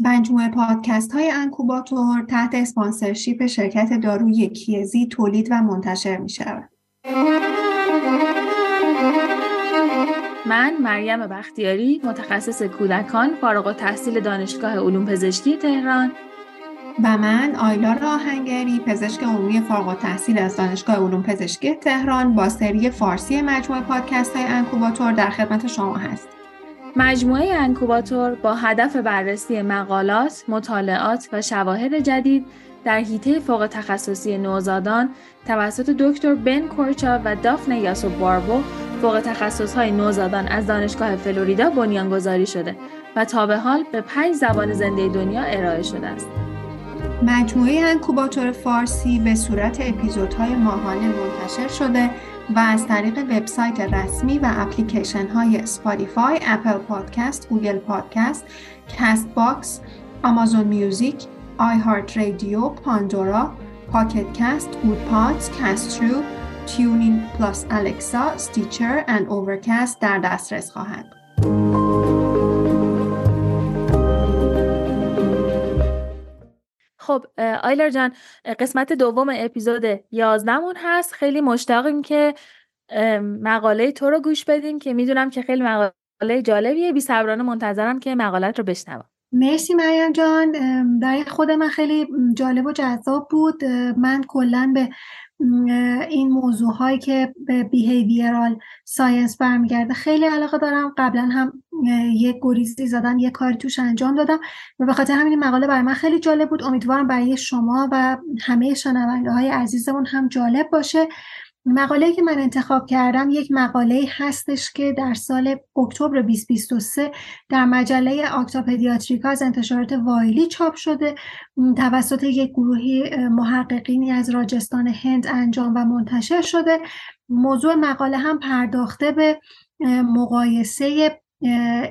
مجموعه پادکست های انکوباتور تحت اسپانسرشیپ شرکت داروی کیزی تولید و منتشر می شود. من مریم بختیاری متخصص کودکان فارغ التحصیل دانشگاه علوم پزشکی تهران و من آیلار آهنگری پزشک عمومی فارغ التحصیل از دانشگاه علوم پزشکی تهران با سری فارسی مجموعه پادکست های انکوباتور در خدمت شما هست. مجموعه انکوباتور با هدف بررسی مقالات، مطالعات و شواهد جدید در حیطه فوق تخصصی نوزادان توسط دکتر بن کورچا و دافن یاسو باربو فوق تخصص های نوزادان از دانشگاه فلوریدا بنیانگذاری شده و تا به حال به پنج زبان زنده دنیا ارائه شده است. مجموعه انکوباتور فارسی به صورت اپیزودهای ماهانه منتشر شده و از طریق وبسایت رسمی و اپلیکیشن های Spotify، Apple Podcast، Google Podcast، Castbox، Amazon Music، iHeartRadio، Pandora، Pocket Cast، Goodpods، Castro، TuneIn plus Alexa، Stitcher و Overcast در دسترس خواهند. خب آیلر جان قسمت دوم اپیزود 11 مون هست. خیلی مشتاقیم که مقاله تو رو گوش بدیم که می‌دونم که خیلی مقاله جالبیه. بی صبرانه منتظرم که مقالت رو بشنوم. مرسی مریم جان. برای خود من خیلی جالب و جذاب بود. من کلا به این موضوع هایی که به بیهیویرال ساینس برمیگرده خیلی علاقه دارم. قبلا هم یک گریزی زدن یک کاری توش انجام دادم و به خاطر همین مقاله برای من خیلی جالب بود. امیدوارم برای شما و همه شنونده های عزیزمون هم جالب باشه. مقاله که من انتخاب کردم یک مقاله هستش که در سال اکتبر 2023 در مجله آکتاپدیاتریکا از انتشارات وایلی چاپ شده. توسط یک گروهی محققینی از راجستان هند انجام و منتشر شده. موضوع مقاله هم پرداخته به مقایسه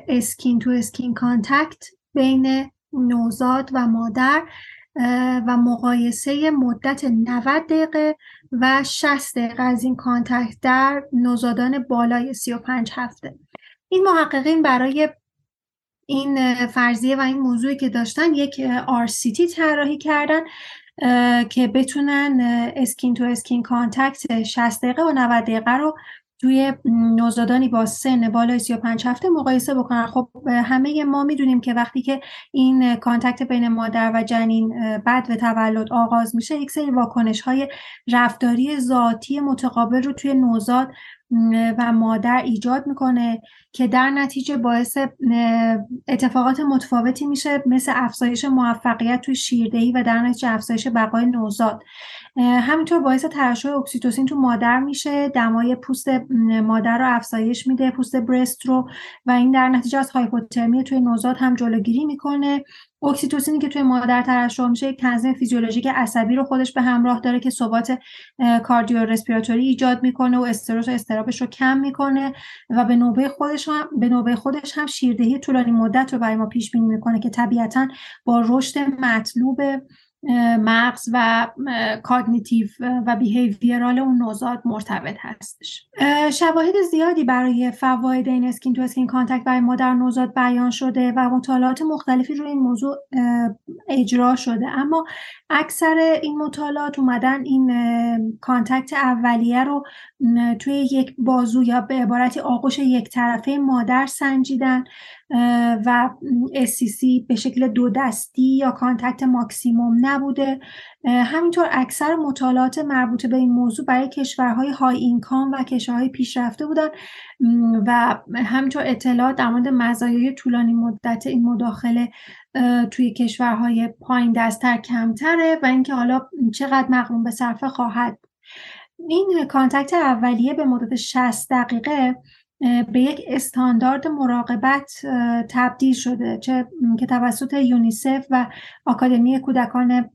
skin to skin contact بین نوزاد و مادر. و مقایسه مدت 90 دقیقه و 60 دقیقه از این contact در نوزادان بالای 35 هفته. این محققین برای این فرضیه و این موضوعی که داشتن یک RCT طراحی کردن که بتونن skin to skin contact 60 دقیقه و 90 دقیقه رو توی نوزادانی با سن بالای 35 هفته مقایسه بکنن. خب همه ما می‌دونیم که وقتی که این کانتکت بین مادر و جنین بعد به تولد آغاز میشه یک سری واکنش های رفتاری ذاتی متقابل رو توی نوزاد و مادر ایجاد می‌کنه که در نتیجه باعث اتفاقات متفاوتی میشه مثل افزایش موفقیت توی شیردهی و در نتیجه افزایش بقای نوزاد. همینطور باعث ترشح اکسیتوسین تو مادر میشه دمای پوست مادر رو افزایش میده پوست breast رو و این در نتیجه از هایپوترمی توی نوزاد هم جلوگیری می‌کنه. اکسیتوسینی که توی مادر ترشح میشه یک تنظیم فیزیولوژیک عصبی رو خودش به همراه داره که ثبات cardiorespiratory ایجاد می‌کنه و استرس و اضطرابش رو کم می‌کنه و به نوبه خودش هم به نوبه خودش هم شیردهی طولانی مدت رو برای ما پیش بینی می‌کنه که طبیعتا با رشد مطلوب مغز و cognitive و behavioral اون نوزاد مرتبط هستش. شواهد زیادی برای فواید این skin to skin contact برای مادر نوزاد بیان شده و مطالعات مختلفی روی این موضوع اجرا شده. اما اکثر این مطالعات اومدن این contact اولیه رو توی یک بازو یا به عبارتی آغوش یک طرفه مادر سنجیدن. و SSC به شکل دو دستی یا contact ماکسیموم نبوده. همینطور اکثر مطالعات مربوط به این موضوع برای کشورهای high income و کشورهای پیشرفته بودن و همینطور اطلاعات در مورد مزایای طولانی مدت این مداخله توی کشورهای پایین دستتر کمتره و اینکه حالا چقدر مقرون به صرفه خواهد این contact اولیه به مدت 60 دقیقه به یک استاندارد مراقبت تبدیل شده چه که توسط یونیسف و آکادمی کودکان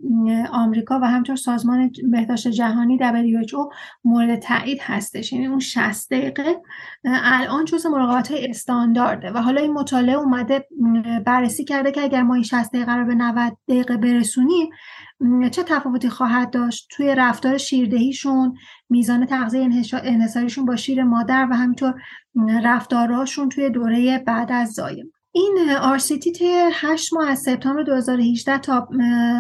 آمریکا و همچنین سازمان بهداشت جهانی WHO مورد تایید هستش. یعنی اون 60 دقیقه الان جزء مراقبت های استاندارده و حالا این مطالعه اومده بررسی کرده که اگر ما این 60 دقیقه رو به 90 دقیقه برسونیم چه تفاوتی خواهد داشت؟ توی رفتار شیردهیشون میزان تغذیه انحصاریشون با شیر مادر و همینطور رفتاراشون توی دوره بعد از زایم. این RCT طی 8 ماه از سپتامبر 2018 تا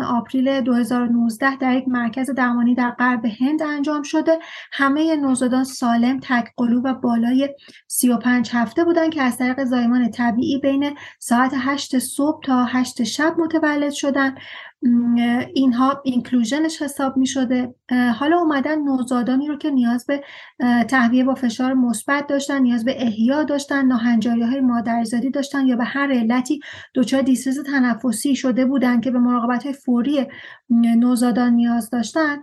آپریل 2019 در یک مرکز درمانی در غرب هند انجام شده. همه نوزادان سالم تک قلو و بالای 35 هفته بودند که از طریق زایمان طبیعی بین ساعت 8 صبح تا 8 شب متولد شدند. اینها inclusion ش حساب می شده حالا اومدن نوزادانی رو که نیاز به تهویه با فشار مثبت داشتن نیاز به احیا داشتن ناهنجاری های مادرزادی داشتن یا به هر علتی دچار دیسترس تنفسی شده بودن که به مراقبت های فوری نوزادان نیاز داشتن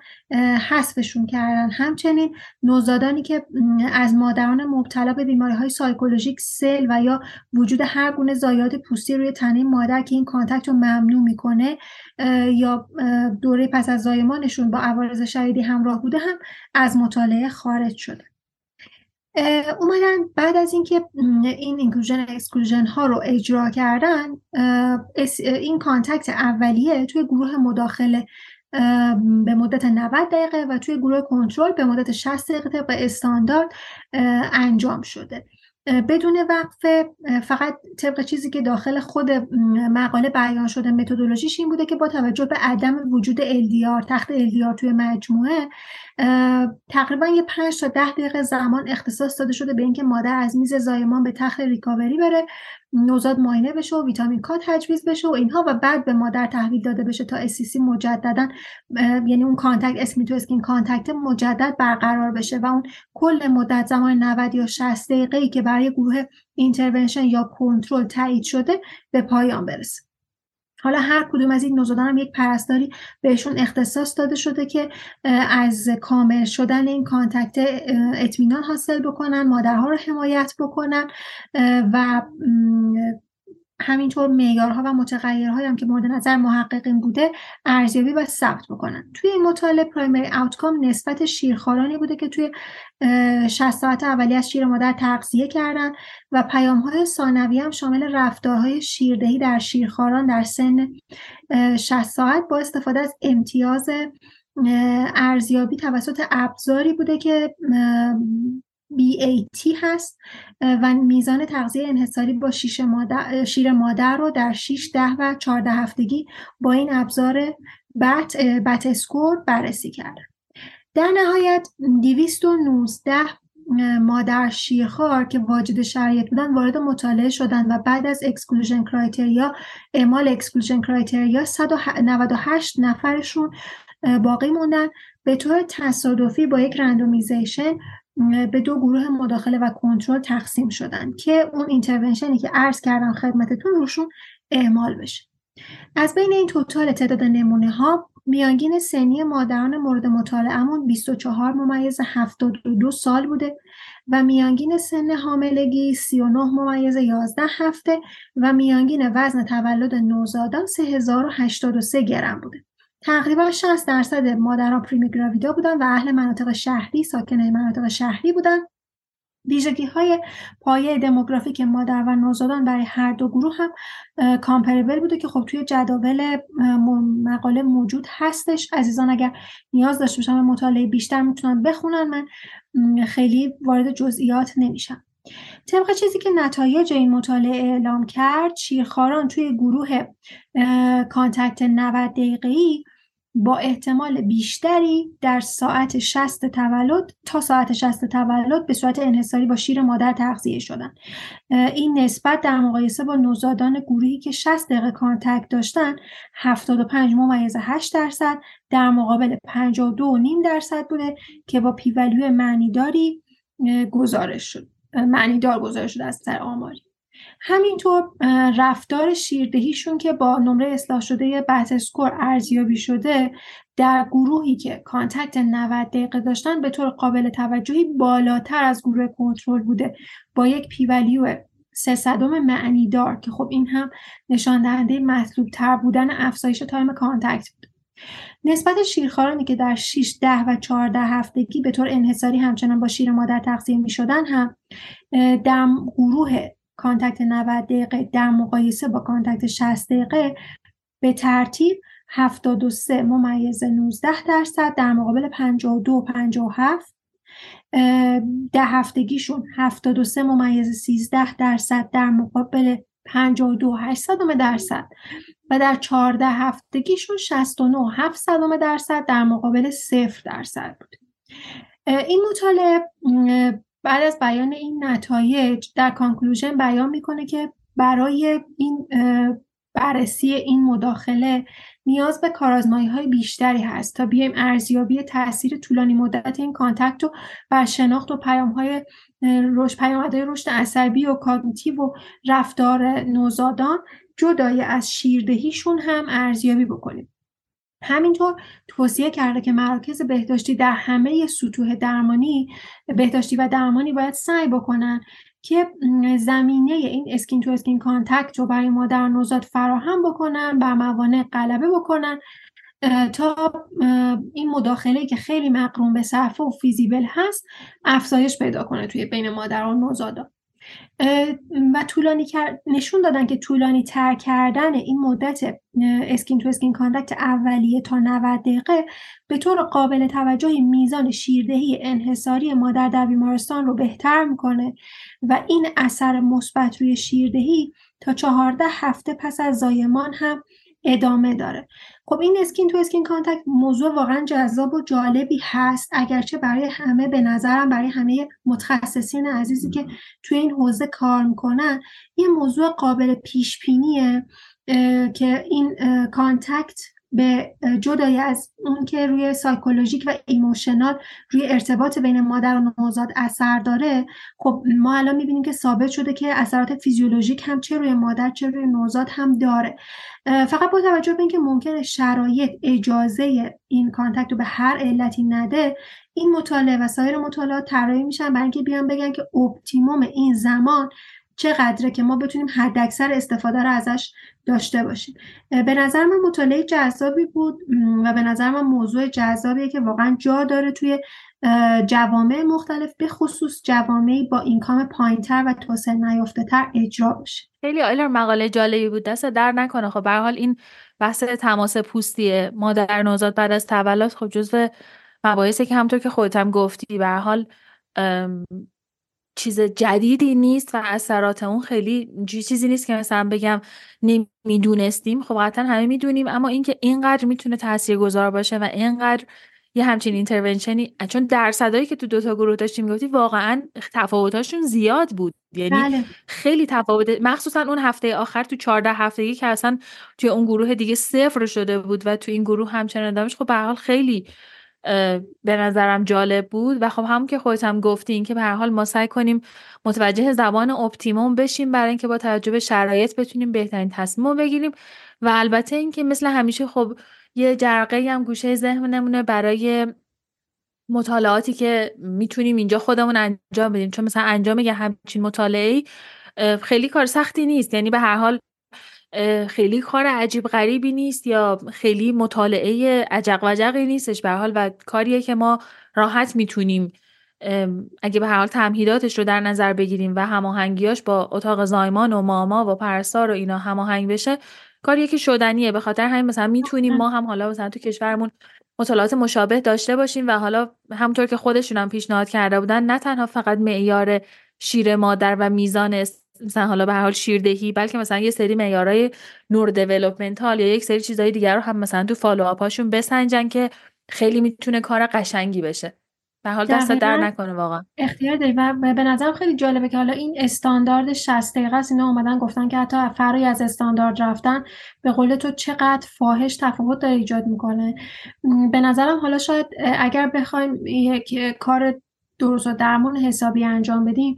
حذفشون کردن. همچنین نوزادانی که از مادران مبتلا به بیماری های psychologic سل و یا وجود هر گونه ضایعات پوستی روی تنه مادر که این contact رو ممنوع می‌کنه یا دوره پس از زایمانشون با عوارض شدیدی همراه بوده هم از مطالعه خارج شده. اومدن بعد از اینکه این inclusion exclusion ها رو اجرا کردن این contact اولیه توی گروه مداخله به مدت 90 دقیقه و توی گروه کنترل به مدت 60 دقیقه طبق استاندارد انجام شده. بدون وقفه فقط طبق چیزی که داخل خود مقاله بیان شده متدولوژیش این بوده که با توجه به عدم وجود LDR تخت LDR توی مجموعه تقریبا یه پنج تا ده دقیقه زمان اختصاص داده شده به اینکه مادر از میز زایمان به تخت ریکاوری بره. نوزاد معاینه بشه و ویتامین کا تجویز بشه و اینها و بعد به مادر تحویل داده بشه تا SSC مجددا یعنی اون contact skin to skin contact مجدد برقرار بشه و اون کل مدت زمان 90 یا 60 دقیقه ای که برای گروه intervention یا کنترل تایید شده به پایان برسه. حالا هر کدوم از این نوزادان هم یک پرستاری بهشون اختصاص داده شده که از کامل شدن این contact اطمینان حاصل بکنن مادرها رو حمایت بکنن و همینطور معیارها و متغیرهایی هم که مورد نظر محققین بوده ارزیابی و ثبت بکنن. توی این مطالعه primary outcome نسبت شیرخوارانی بوده که توی 60 ساعت اولی از شیر مادر تغذیه کردن و پیام های ثانوی هم شامل رفتارهای شیردهی در شیرخواران در سن 60 ساعت با استفاده از امتیاز ارزیابی توسط ابزاری بوده که BAT هست و میزان تغذیه انحصاری با مادر، شیر مادر رو در 6 ده و 14 هفتگی با این ابزار بت, BAT score بررسی کرده. در نهایت 219 مادر شیرخوار که واجد شرایط بودن وارد مطالعه شدن و بعد از exclusion criteria اعمال exclusion criteria 198 نفرشون باقی موندن. به طور تصادفی با یک randomization به دو گروه مداخله و کنترل تقسیم شدن که اون intervention ی که عرض کردم خدمتتون روشون اعمال بشه. از بین این توتال تعداد نمونه ها میانگین سنی مادران مورد مطالعهمون 24 ممیز 72 سال بوده و میانگین سن حاملگی 39 ممیز 11 هفته و میانگین وزن تولد نوزادان 3083 گرم بوده. تقریبا 60 درصد مادران پریمیگراویدا بودن و اهل مناطق شهری ساکن مناطق شهری بودن. ویژگی های پایه دموگرافیک مادر و نوزادان برای هر دو گروه هم comparable بوده که خب توی جداول مقاله موجود هستش. عزیزان اگر نیاز داشته باشن مطالعه بیشتر می‌تونن بخونن من خیلی وارد جزئیات نمیشم. طبق چیزی که نتایج این مطالعه اعلام کرد شیرخواران توی گروه contact 90 دقیقه‌ای با احتمال بیشتری در ساعت 60 تولد تا ساعت 60 تولد به صورت انحصاری با شیر مادر تغذیه شدن. این نسبت در مقایسه با نوزادان گروهی که 60 دقیقه contact داشتن 75 ممیز 8 درصد در مقابل 52 نیم درصد بوده که با p-value معنیداری گزارش شد. معنیدار گزارش شده از نظر آماری. همینطور رفتار شیردهیشون که با نمره اصلاح شده BAT score ارزیابی شده در گروهی که contact 90 دقیقه داشتن به طور قابل توجهی بالاتر از گروه کنترل بوده. با یک p-value سه صدم معنی دار که خب این هم نشان دهنده مطلوب تر بودن افزایش time contact بود. نسبت شیرخوارانی که در 6 ده و 14 هفتگی به طور انحصاری همچنان با شیر مادر تغذیه می شدن هم در گروه contact 90 دقیقه در مقایسه با contact 60 دقیقه به ترتیب 73 ممیز 19 درصد در مقابل 52 و 57 ده هفتگیشون 73 ممیز 13 درصد در مقابل 52 8 درصد و در 14 هفتگیشون 69 7 درصد در مقابل 0 درصد بود. این مطالعه بعد از بیان این نتایج در conclusion بیان می‌کنه که برای این بررسی این مداخله نیاز به کارآزمایی های بیشتری هست تا بیایم ارزیابی تاثیر طولانی مدت این contact رو بر شناخت و پیام های رشد پیامدهای رشد عصبی و cognitive و رفتار نوزادان جدای از شیردهیشون هم ارزیابی بکنیم. همینطور توصیه کرده که مراکز بهداشتی در همه سطوح درمانی بهداشتی و درمانی باید سعی بکنن که زمینه این skin to skin contact رو برای مادر نوزاد فراهم بکنن بر موانع غلبه بکنن تا این مداخله که خیلی مقرون به صرفه و فیزیبل هست افزایش پیدا کنه توی بین مادر و نوزادان و طولانی نشون دادن که طولانی تر کردن این مدت اسکین تو اسکین کاندکت اولیه تا 90 دقیقه به طور قابل توجهی میزان شیردهی انحصاری مادر در بیمارستان رو بهتر می‌کنه و این اثر مثبت روی شیردهی تا 14 هفته پس از زایمان هم ادامه داره. خب این skin to skin contact موضوع واقعا جذاب و جالبی هست اگرچه برای همه به نظرم برای همه متخصصین عزیزی که توی این حوزه کار می‌کنن یه موضوع قابل پیش بینیه که این contact به جدای از اون که روی psychologic و emotional روی ارتباط بین مادر و نوزاد اثر داره خب ما الان می‌بینیم که ثابت شده که اثرات physiologic هم چه روی مادر چه روی نوزاد هم داره. فقط با توجه به اینکه ممکنه شرایط اجازه این contact رو به هر علتی نده این مطالعه و سایر مطالعات طراحی میشن. برای اینکه بیان بگن که optimum این زمان چقدره که ما بتونیم حداکثر استفاده رو ازش داشته باشیم. به نظر من مطالعه جذابی بود و به نظر من موضوع جذابیه که واقعا جا داره توی جوامع مختلف به خصوص جوامعی با income پایینتر و توسعه نیافته تر اجرا بشه. خیلی آیلر مقاله جالبی بود. دست در نکنه. خب به حال این بحث تماس پوستی مادر نوزاد بعد از تولد خب جزو مباحثی که همطور که خودت هم گفتی به حال چیز جدیدی نیست و اثرات اون خیلی چیزی نیست که مثلا بگم نمی‌دونستیم خب قطعا همه می‌دونیم اما اینکه اینقدر می‌تونه تاثیرگذار باشه و اینقدر یه همچین اینترونشنی چون درصدایی که تو دوتا گروه داشتیم گفتی واقعا تفاوتاشون زیاد بود یعنی بله. خیلی تفاوت مخصوصا اون هفته آخر تو 14 هفتگی که اصلا توی اون گروه دیگه صفر شده بود و تو این گروه همچنان دامش خب به حال خیلی به نظرم جالب بود. و خب همون که خودت هم گفتین که به هر حال ما سعی کنیم متوجه زبان اپتیموم بشیم برای اینکه با توجه به شرایط بتونیم بهترین تصمیم بگیریم. و البته اینکه مثل همیشه خب یه جرقه هم گوشه ذهنمونه برای مطالعاتی که می‌تونیم اینجا خودمون انجام بدیم. چون مثلا انجام یه همچین مطالعه خیلی کار سختی نیست. یعنی به هر حال خیلی کار عجیب غریبی نیست یا خیلی مطالعه عجق وجقی نیستش به حال و کاریه که ما راحت می‌تونیم اگه به هر حال تمهیداتش رو در نظر بگیریم و هماهنگیاش با اتاق زایمان و ماما و پرستار و اینا هماهنگ بشه کاریه که شدنیه. به خاطر همین مثلا می‌تونیم ما هم حالا مثلا تو کشورمون مطالعات مشابه داشته باشیم و حالا همطور که خودشون هم پیشنهاد کرده بودن نه تنها فقط معیار شیر مادر و میزان مثلا حالا به هر حال شیردهی بلکه مثلا یه سری معیارهای نور دیولپمنتال یا یک سری چیزهای دیگر رو هم مثلا تو فالو اپاشون بسنجن که خیلی می‌تونه کار قشنگی بشه. به حال دست در نکنه واقعا. اختیار داری. و به نظرم خیلی جالبه که حالا این استاندارد 60 دقیقه است. اینا اومدن گفتن که حتی فرای از استاندارد رفتن به قول تو چقدر فاحش تفاوت داره ایجاد می‌کنه. به نظرم حالا شاید اگر بخوایم یک کار درست و درمان حسابی انجام بدیم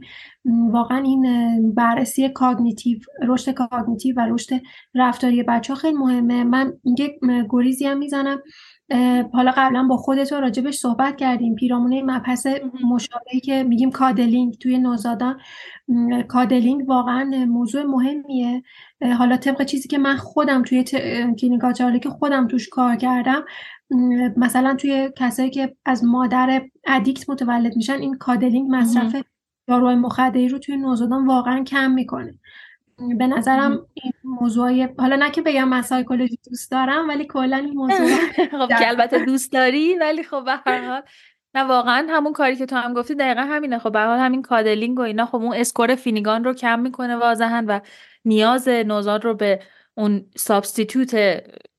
واقعا این بررسی cognitive رشد cognitive و رشد رفتاری بچه ها خیلی مهمه. من یک گریزی هم می‌زنم. حالا قبلا با خودت راجبش صحبت کردیم. پیرامونه مبحث مشابهی که میگیم cuddling توی نوزادان. cuddling واقعا موضوع مهمیه. حالا طبق چیزی که من خودم توی clinical که خودم توش کار کردم مثلا توی کسایی که از مادر addict متولد میشن این cuddling مصرف داروهای مخدری رو توی نوزادان واقعا کم می‌کنه. به نظرم این موضوع حالا نه که بگم من سایکولوژی دوست دارم ولی کلا این موضوع خب که البته دوست داری ولی خب به هر حال. نه واقعا همون کاری که تو هم گفتی دقیقا همینه. خب به حال همین cuddling و اینا خب اون score فینیگان رو کم می‌کنه واضحا و نیاز نوزاد رو به اون substitute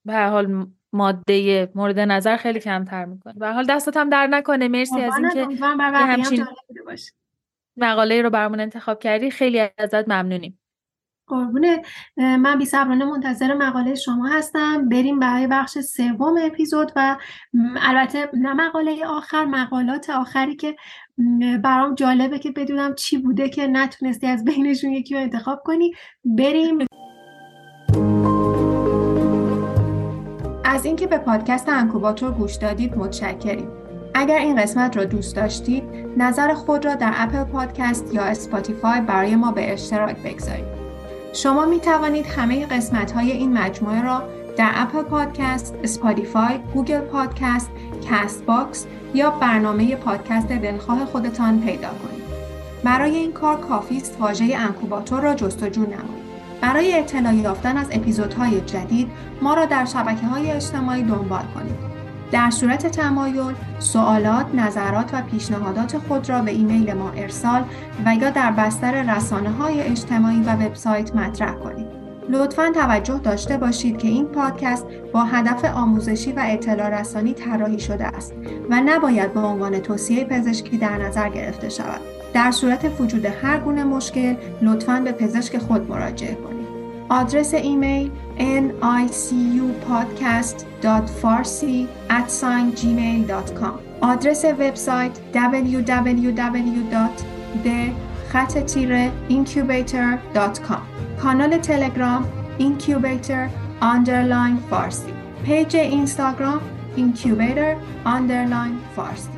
به حال ماده مورد نظر خیلی کمتر می‌کنه. به حال دستت هم در نکنه. مرسی از اینکه همچین مقاله رو برامون انتخاب کردی. خیلی ازت ممنونیم. قربونه من بی صبرانه منتظر مقاله شما هستم. بریم برای بخش سوم اپیزود و البته نه مقاله آخر مقالات آخری که برام جالبه که بدونم چی بوده که نتونستی از بینشون یکی رو انتخاب کنی. بریم. از اینکه به پادکست انکوباتور گوش دادید متشکریم اگر این قسمت را دوست داشتید نظر خود را در اپل پادکست یا اسپاتیفای برای ما به اشتراک بگذارید شما می توانید همه قسمت های این مجموعه را در اپل پادکست، اسپاتیفای، گوگل پادکست، کست باکس یا برنامه پادکست دلخواه خودتان پیدا کنید. برای این کار کافی است واژه انکوباتور را جستجو نمایید. برای اطلاع یافتن از اپیزودهای جدید ما را در شبکه های اجتماعی دنبال کنید. در صورت تمایل، سوالات، نظرات و پیشنهادات خود را به ایمیل ما ارسال و یا در بستر رسانه های اجتماعی و وبسایت مطرح کنید. لطفا توجه داشته باشید که این پادکست با هدف آموزشی و اطلاع رسانی طراحی شده است و نباید به عنوان توصیه پزشکی در نظر گرفته شود. در صورت وجود هر گونه مشکل لطفا به پزشک خود مراجعه کنید. آدرس ایمیل nicupodcast.farsi@gmail.com آدرس وبسایت www.the-incubator.com کانال تلگرام incubator underline فارسی پیج اینستاگرام incubator underline فارسی